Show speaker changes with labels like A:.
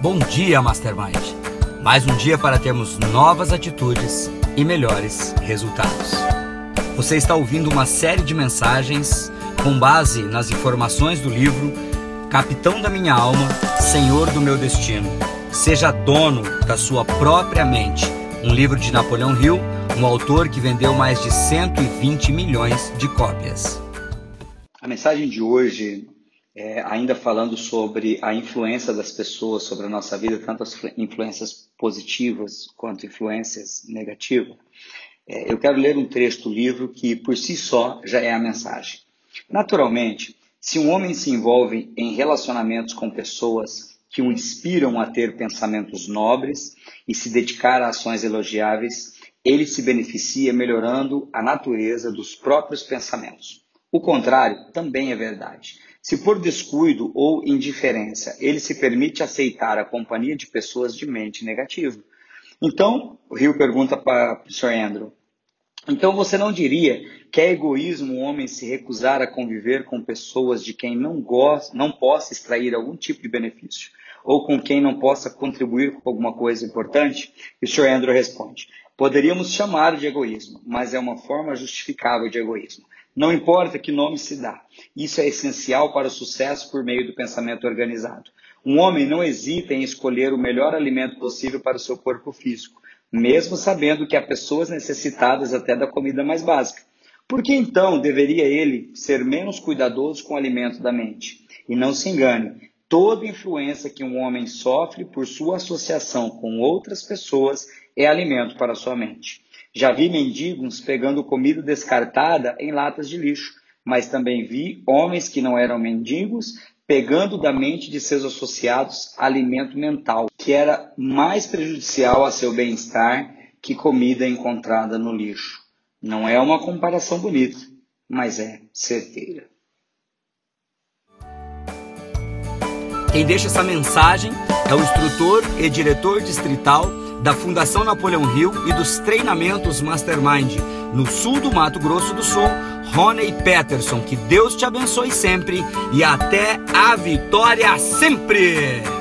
A: Bom dia, Mastermind. Mais um dia para termos novas atitudes e melhores resultados. Você está ouvindo uma série de mensagens com base nas informações do livro Capitão da Minha Alma, Senhor do Meu Destino. Seja dono da sua própria mente. Um livro de Napoleão Hill, um autor que vendeu mais de 120 milhões de cópias.
B: A mensagem de hoje é, ainda falando sobre a influência das pessoas sobre a nossa vida, tanto as influências positivas quanto influências negativas, é, eu quero ler um trecho do livro que, por si só, já é a mensagem. Naturalmente, se um homem se envolve em relacionamentos com pessoas que o inspiram a ter pensamentos nobres e se dedicar a ações elogiáveis, ele se beneficia melhorando a natureza dos próprios pensamentos. O contrário também é verdade. Se por descuido ou indiferença ele se permite aceitar a companhia de pessoas de mente negativa. Então, o Rio pergunta para o Sr. Andrew, então você não diria que é egoísmo o homem se recusar a conviver com pessoas de quem não gosta, não possa extrair algum tipo de benefício, ou com quem não possa contribuir com alguma coisa importante? E o Sr. Andrew responde: Poderíamos chamar de egoísmo, mas é uma forma justificável de egoísmo. Não importa que nome se dá, isso é essencial para o sucesso por meio do pensamento organizado. Um homem não hesita em escolher o melhor alimento possível para o seu corpo físico, mesmo sabendo que há pessoas necessitadas até da comida mais básica. Por que então deveria ele ser menos cuidadoso com o alimento da mente? E não se engane, toda influência que um homem sofre por sua associação com outras pessoas é alimento para sua mente. Já vi mendigos pegando comida descartada em latas de lixo, mas também vi homens que não eram mendigos pegando da mente de seus associados alimento mental, que era mais prejudicial a seu bem-estar que comida encontrada no lixo. Não é uma comparação bonita, mas é certeira.
A: Quem deixa essa mensagem é o instrutor e diretor distrital da Fundação Napoleão Hill e dos treinamentos Mastermind no sul do Mato Grosso do Sul, Rony Peterson. Que Deus te abençoe sempre e até a vitória sempre!